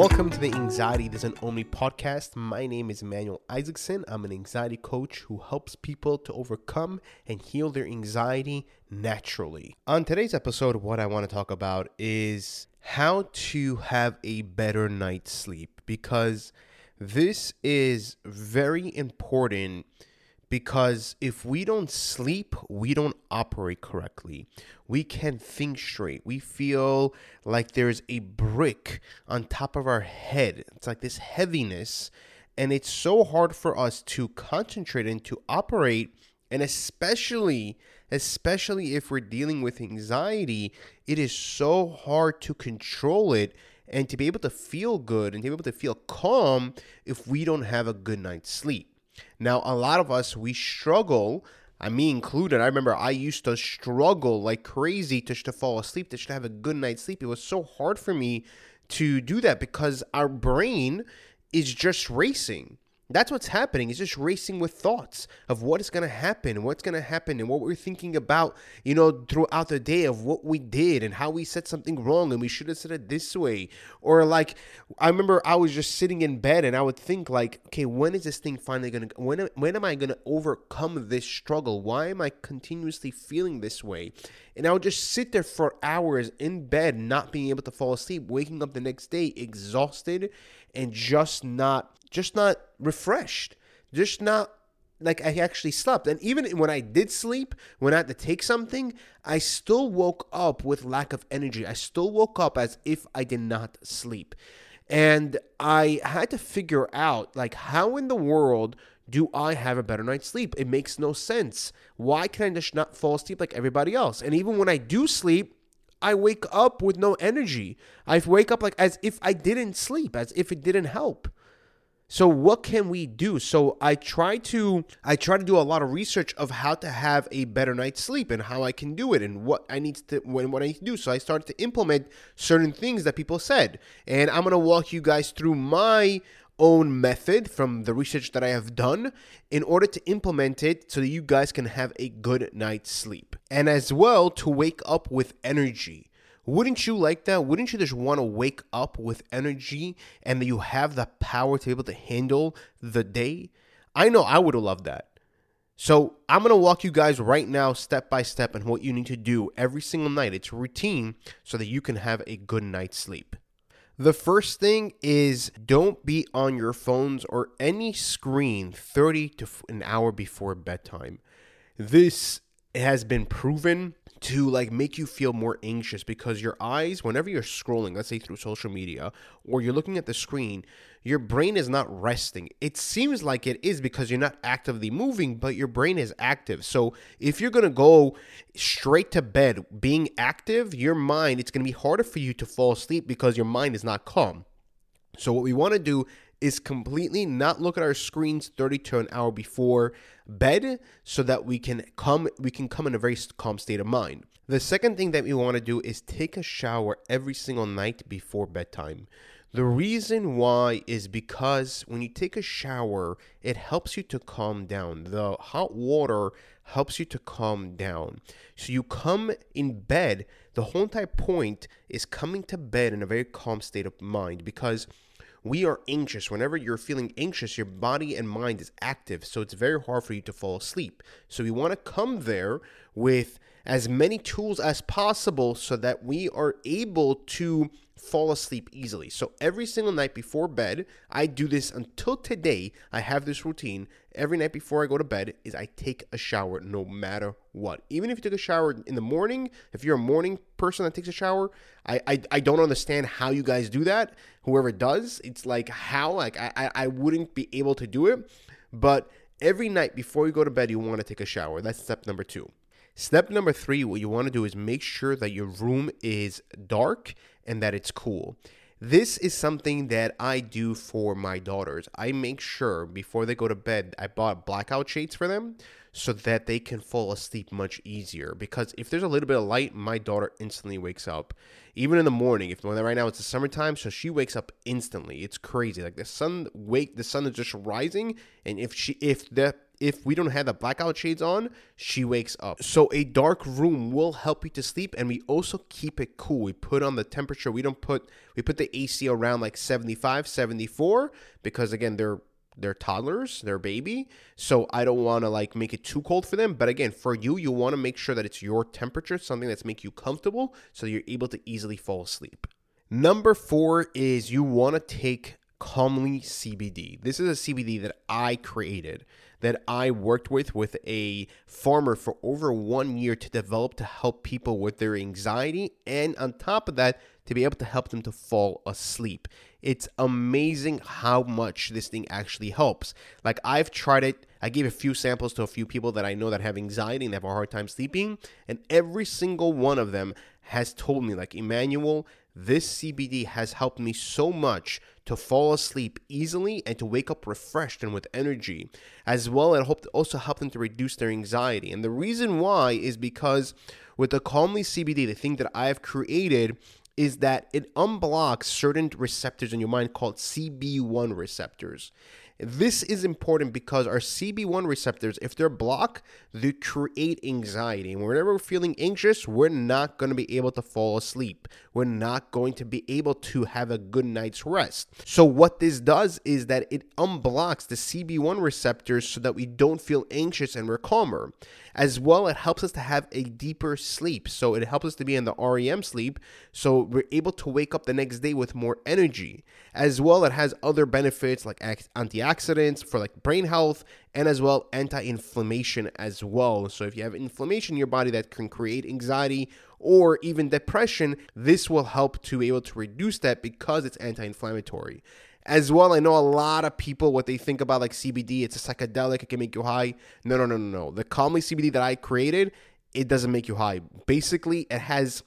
Welcome to the Anxiety Doesn't Own Me podcast. My name is Emmanuel Isaacson. I'm an anxiety coach who helps people to overcome and heal their anxiety naturally. On today's episode, what I want to talk about is how to have a better night's sleep because this is very important because if we don't sleep, we don't operate correctly. We can't think straight. We feel like there's a brick on top of our head. It's like this heaviness, and it's so hard for us to concentrate and to operate. And especially, especially if we're dealing with anxiety, it is so hard to control it and to be able to feel good and to be able to feel calm if we don't have a good night's sleep. Now, a lot of us, we struggle, I me included. I remember I used to struggle like crazy to, to fall asleep, to, to have a good night's sleep. It was so hard for me to do that because our brain is just racing. That's what's happening. It's just racing with thoughts of what is going to happen, what's going to happen, and what we're thinking about, you know, throughout the day of what we did and how we said something wrong and we should have said it this way. Or like, I remember I was just sitting in bed and I would think like, okay, when is this thing finally going to, when, when am I going to overcome this struggle? Why am I continuously feeling this way? And I would just sit there for hours in bed, not being able to fall asleep, waking up the next day exhausted and just not just not refreshed, just not like I actually slept. And even when I did sleep, when I had to take something, I still woke up with lack of energy. I still woke up as if I did not sleep. And I had to figure out like how in the world do I have a better night's sleep? It makes no sense. Why can I just not fall asleep like everybody else? And even when I do sleep, I wake up with no energy. I wake up like as if I didn't sleep, as if it didn't help. So what can we do? So I try to I try to do a lot of research of how to have a better night's sleep and how I can do it and what I need to when what I need to do. So I started to implement certain things that people said. And I'm going to walk you guys through my own method from the research that I have done in order to implement it so that you guys can have a good night's sleep. And as well to wake up with energy. Wouldn't you like that? Wouldn't you just want to wake up with energy and that you have the power to be able to handle the day? I know I would have loved that. So I'm going to walk you guys right now, step by step, on what you need to do every single night. It's routine so that you can have a good night's sleep. The first thing is don't be on your phones or any screen 30 to an hour before bedtime. This has been proven to like make you feel more anxious because your eyes whenever you're scrolling let's say through social media or you're looking at the screen your brain is not resting. It seems like it is because you're not actively moving but your brain is active. So if you're going to go straight to bed being active your mind it's going to be harder for you to fall asleep because your mind is not calm. So what we want to do is completely not look at our screens 30 to an hour before bed so that we can come we can come in a very calm state of mind. The second thing that we want to do is take a shower every single night before bedtime. The reason why is because when you take a shower, it helps you to calm down. The hot water helps you to calm down. So you come in bed, the whole entire point is coming to bed in a very calm state of mind because we are anxious. Whenever you're feeling anxious, your body and mind is active. So it's very hard for you to fall asleep. So we want to come there with as many tools as possible so that we are able to fall asleep easily. So every single night before bed, I do this until today. I have this routine. Every night before I go to bed is I take a shower no matter what. Even if you take a shower in the morning, if you're a morning person that takes a shower, I I, I don't understand how you guys do that. Whoever does, it's like how like I I wouldn't be able to do it. But every night before you go to bed, you want to take a shower. That's step number two. Step number three, what you want to do is make sure that your room is dark and that it's cool. This is something that I do for my daughters. I make sure before they go to bed, I bought blackout shades for them so that they can fall asleep much easier. Because if there's a little bit of light, my daughter instantly wakes up. Even in the morning, if right now it's the summertime, so she wakes up instantly. It's crazy. Like the sun wake, the sun is just rising, and if she if the if we don't have the blackout shades on, she wakes up. So a dark room will help you to sleep and we also keep it cool. We put on the temperature. We don't put we put the AC around like 75, 74 because again, they're they're toddlers, they're baby. So I don't want to like make it too cold for them. But again, for you, you want to make sure that it's your temperature, something that's make you comfortable so you're able to easily fall asleep. Number four is you want to take Calmli CBD. This is a CBD that I created, that I worked with with a farmer for over one year to develop to help people with their anxiety, and on top of that, to be able to help them to fall asleep. It's amazing how much this thing actually helps. Like I've tried it. I gave a few samples to a few people that I know that have anxiety and have a hard time sleeping, and every single one of them has told me, like Emmanuel, this CBD has helped me so much to fall asleep easily and to wake up refreshed and with energy, as well as hope also help them to reduce their anxiety. And the reason why is because with the Calmli CBD, the thing that I have created is that it unblocks certain receptors in your mind called CB1 receptors. This is important because our CB1 receptors, if they're blocked, they create anxiety. And whenever we're feeling anxious, we're not going to be able to fall asleep. We're not going to be able to have a good night's rest. So, what this does is that it unblocks the CB1 receptors so that we don't feel anxious and we're calmer. As well, it helps us to have a deeper sleep. So, it helps us to be in the REM sleep. So, we're able to wake up the next day with more energy. As well, it has other benefits like antioxidants for like brain health and as well anti-inflammation as well. So if you have inflammation in your body that can create anxiety or even depression, this will help to be able to reduce that because it's anti-inflammatory. As well, I know a lot of people what they think about like CBD, it's a psychedelic, it can make you high. No, no, no, no, no. The Calmli CBD that I created, it doesn't make you high. Basically, it has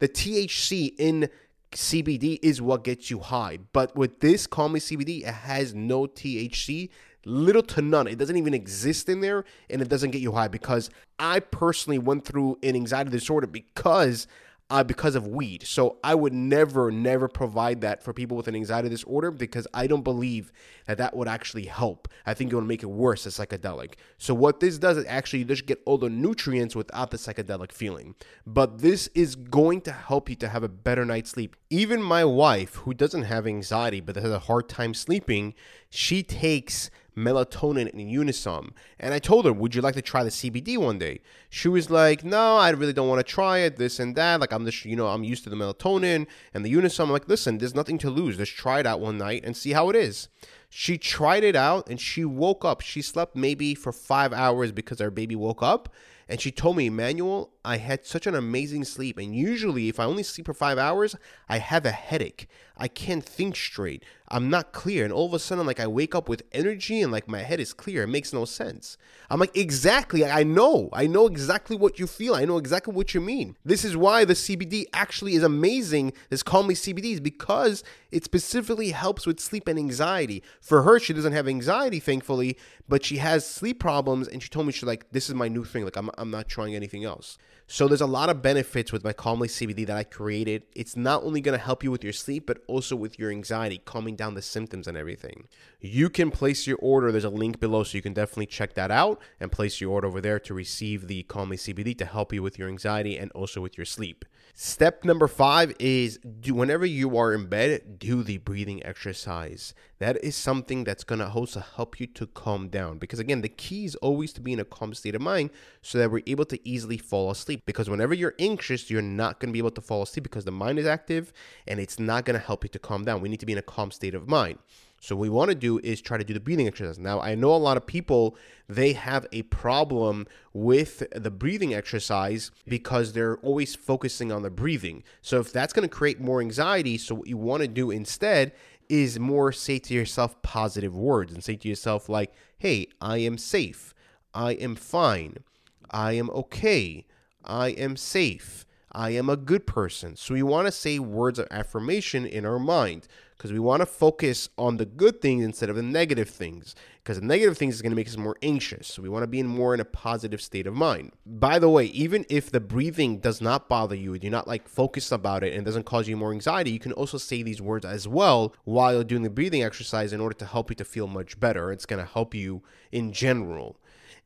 the THC in CBD is what gets you high. But with this Calmli CBD, it has no THC, little to none. It doesn't even exist in there and it doesn't get you high because I personally went through an anxiety disorder because uh, because of weed. So I would never, never provide that for people with an anxiety disorder because I don't believe that that would actually help. I think it would make it worse as psychedelic. So what this does is actually you just get all the nutrients without the psychedelic feeling. But this is going to help you to have a better night's sleep. Even my wife, who doesn't have anxiety but has a hard time sleeping, she takes melatonin and Unisom. And I told her, Would you like to try the CBD one day? She was like, No, I really don't want to try it, this and that. Like, I'm just, you know, I'm used to the melatonin and the Unisom. I'm like, Listen, there's nothing to lose. Just try it out one night and see how it is. She tried it out and she woke up. She slept maybe for five hours because our baby woke up. And she told me, Emmanuel, I had such an amazing sleep. And usually, if I only sleep for five hours, I have a headache. I can't think straight. I'm not clear. And all of a sudden, like, I wake up with energy and, like, my head is clear. It makes no sense. I'm like, exactly. I know. I know exactly what you feel. I know exactly what you mean. This is why the CBD actually is amazing. This Calmli CBD is because it specifically helps with sleep and anxiety. For her, she doesn't have anxiety, thankfully, but she has sleep problems. And she told me, she's like, this is my new thing. Like, I'm, I'm not trying anything else. So there's a lot of benefits with my Calmli CBD that I created. It's not only going to help you with your sleep, but also with your anxiety, calming down the symptoms and everything. You can place your order. There's a link below, so you can definitely check that out and place your order over there to receive the Calmli CBD to help you with your anxiety and also with your sleep. Step number five is do whenever you are in bed, do the breathing exercise. That is something that's gonna also help you to calm down. Because again, the key is always to be in a calm state of mind so that we're able to easily fall asleep. Because whenever you're anxious, you're not gonna be able to fall asleep because the mind is active and it's not gonna help you to calm down. We need to be in a calm state of mind. So what we want to do is try to do the breathing exercise. Now, I know a lot of people they have a problem with the breathing exercise because they're always focusing on the breathing. So if that's going to create more anxiety, so what you want to do instead is more say to yourself positive words and say to yourself like, "Hey, I am safe. I am fine. I am okay. I am safe." I am a good person. So we want to say words of affirmation in our mind because we want to focus on the good things instead of the negative things because the negative things is going to make us more anxious. So we want to be in more in a positive state of mind. By the way, even if the breathing does not bother you, you're not like focused about it and doesn't cause you more anxiety, you can also say these words as well while you're doing the breathing exercise in order to help you to feel much better. It's going to help you in general.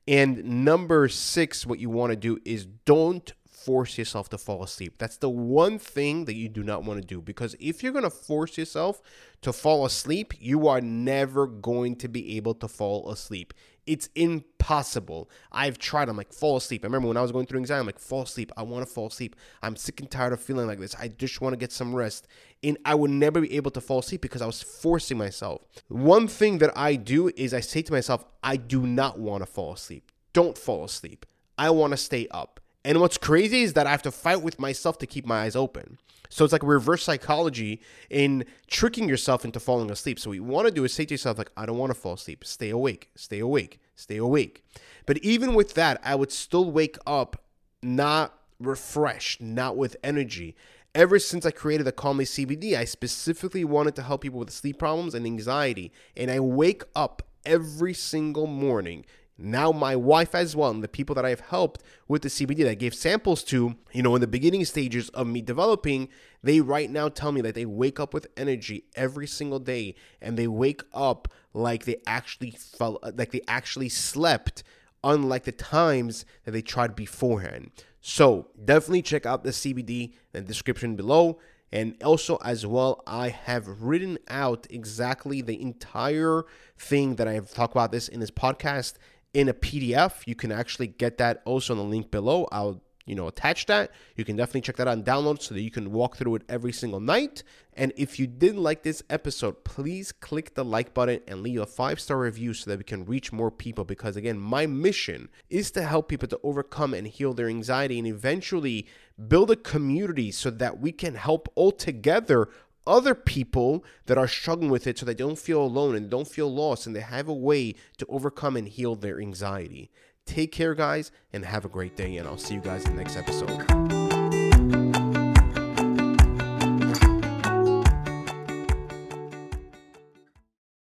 And number six, what you want to do is don't force yourself to fall asleep. That's the one thing that you do not want to do because if you're going to force yourself to fall asleep, you are never going to be able to fall asleep. It's impossible. I've tried. I'm like, fall asleep. I remember when I was going through anxiety, I'm like, fall asleep. I want to fall asleep. I'm sick and tired of feeling like this. I just want to get some rest. And I would never be able to fall asleep because I was forcing myself. One thing that I do is I say to myself, I do not want to fall asleep. Don't fall asleep. I want to stay up. And what's crazy is that I have to fight with myself to keep my eyes open. So it's like reverse psychology in tricking yourself into falling asleep. So what you want to do is say to yourself, like, I don't want to fall asleep. Stay awake, stay awake, stay awake. But even with that, I would still wake up not refreshed, not with energy. Ever since I created the Calmli CBD, I specifically wanted to help people with sleep problems and anxiety. And I wake up every single morning now my wife as well and the people that I've helped with the CBD that I gave samples to, you know, in the beginning stages of me developing, they right now tell me that they wake up with energy every single day and they wake up like they actually felt like they actually slept unlike the times that they tried beforehand. So, definitely check out the CBD in the description below. And also, as well, I have written out exactly the entire thing that I have talked about this in this podcast in a PDF. You can actually get that also on the link below. I'll you know attach that. You can definitely check that out and download so that you can walk through it every single night. And if you did like this episode, please click the like button and leave a five star review so that we can reach more people. Because again, my mission is to help people to overcome and heal their anxiety and eventually build a community so that we can help all together other people that are struggling with it so they don't feel alone and don't feel lost and they have a way to overcome and heal their anxiety. Take care, guys, and have a great day. And I'll see you guys in the next episode.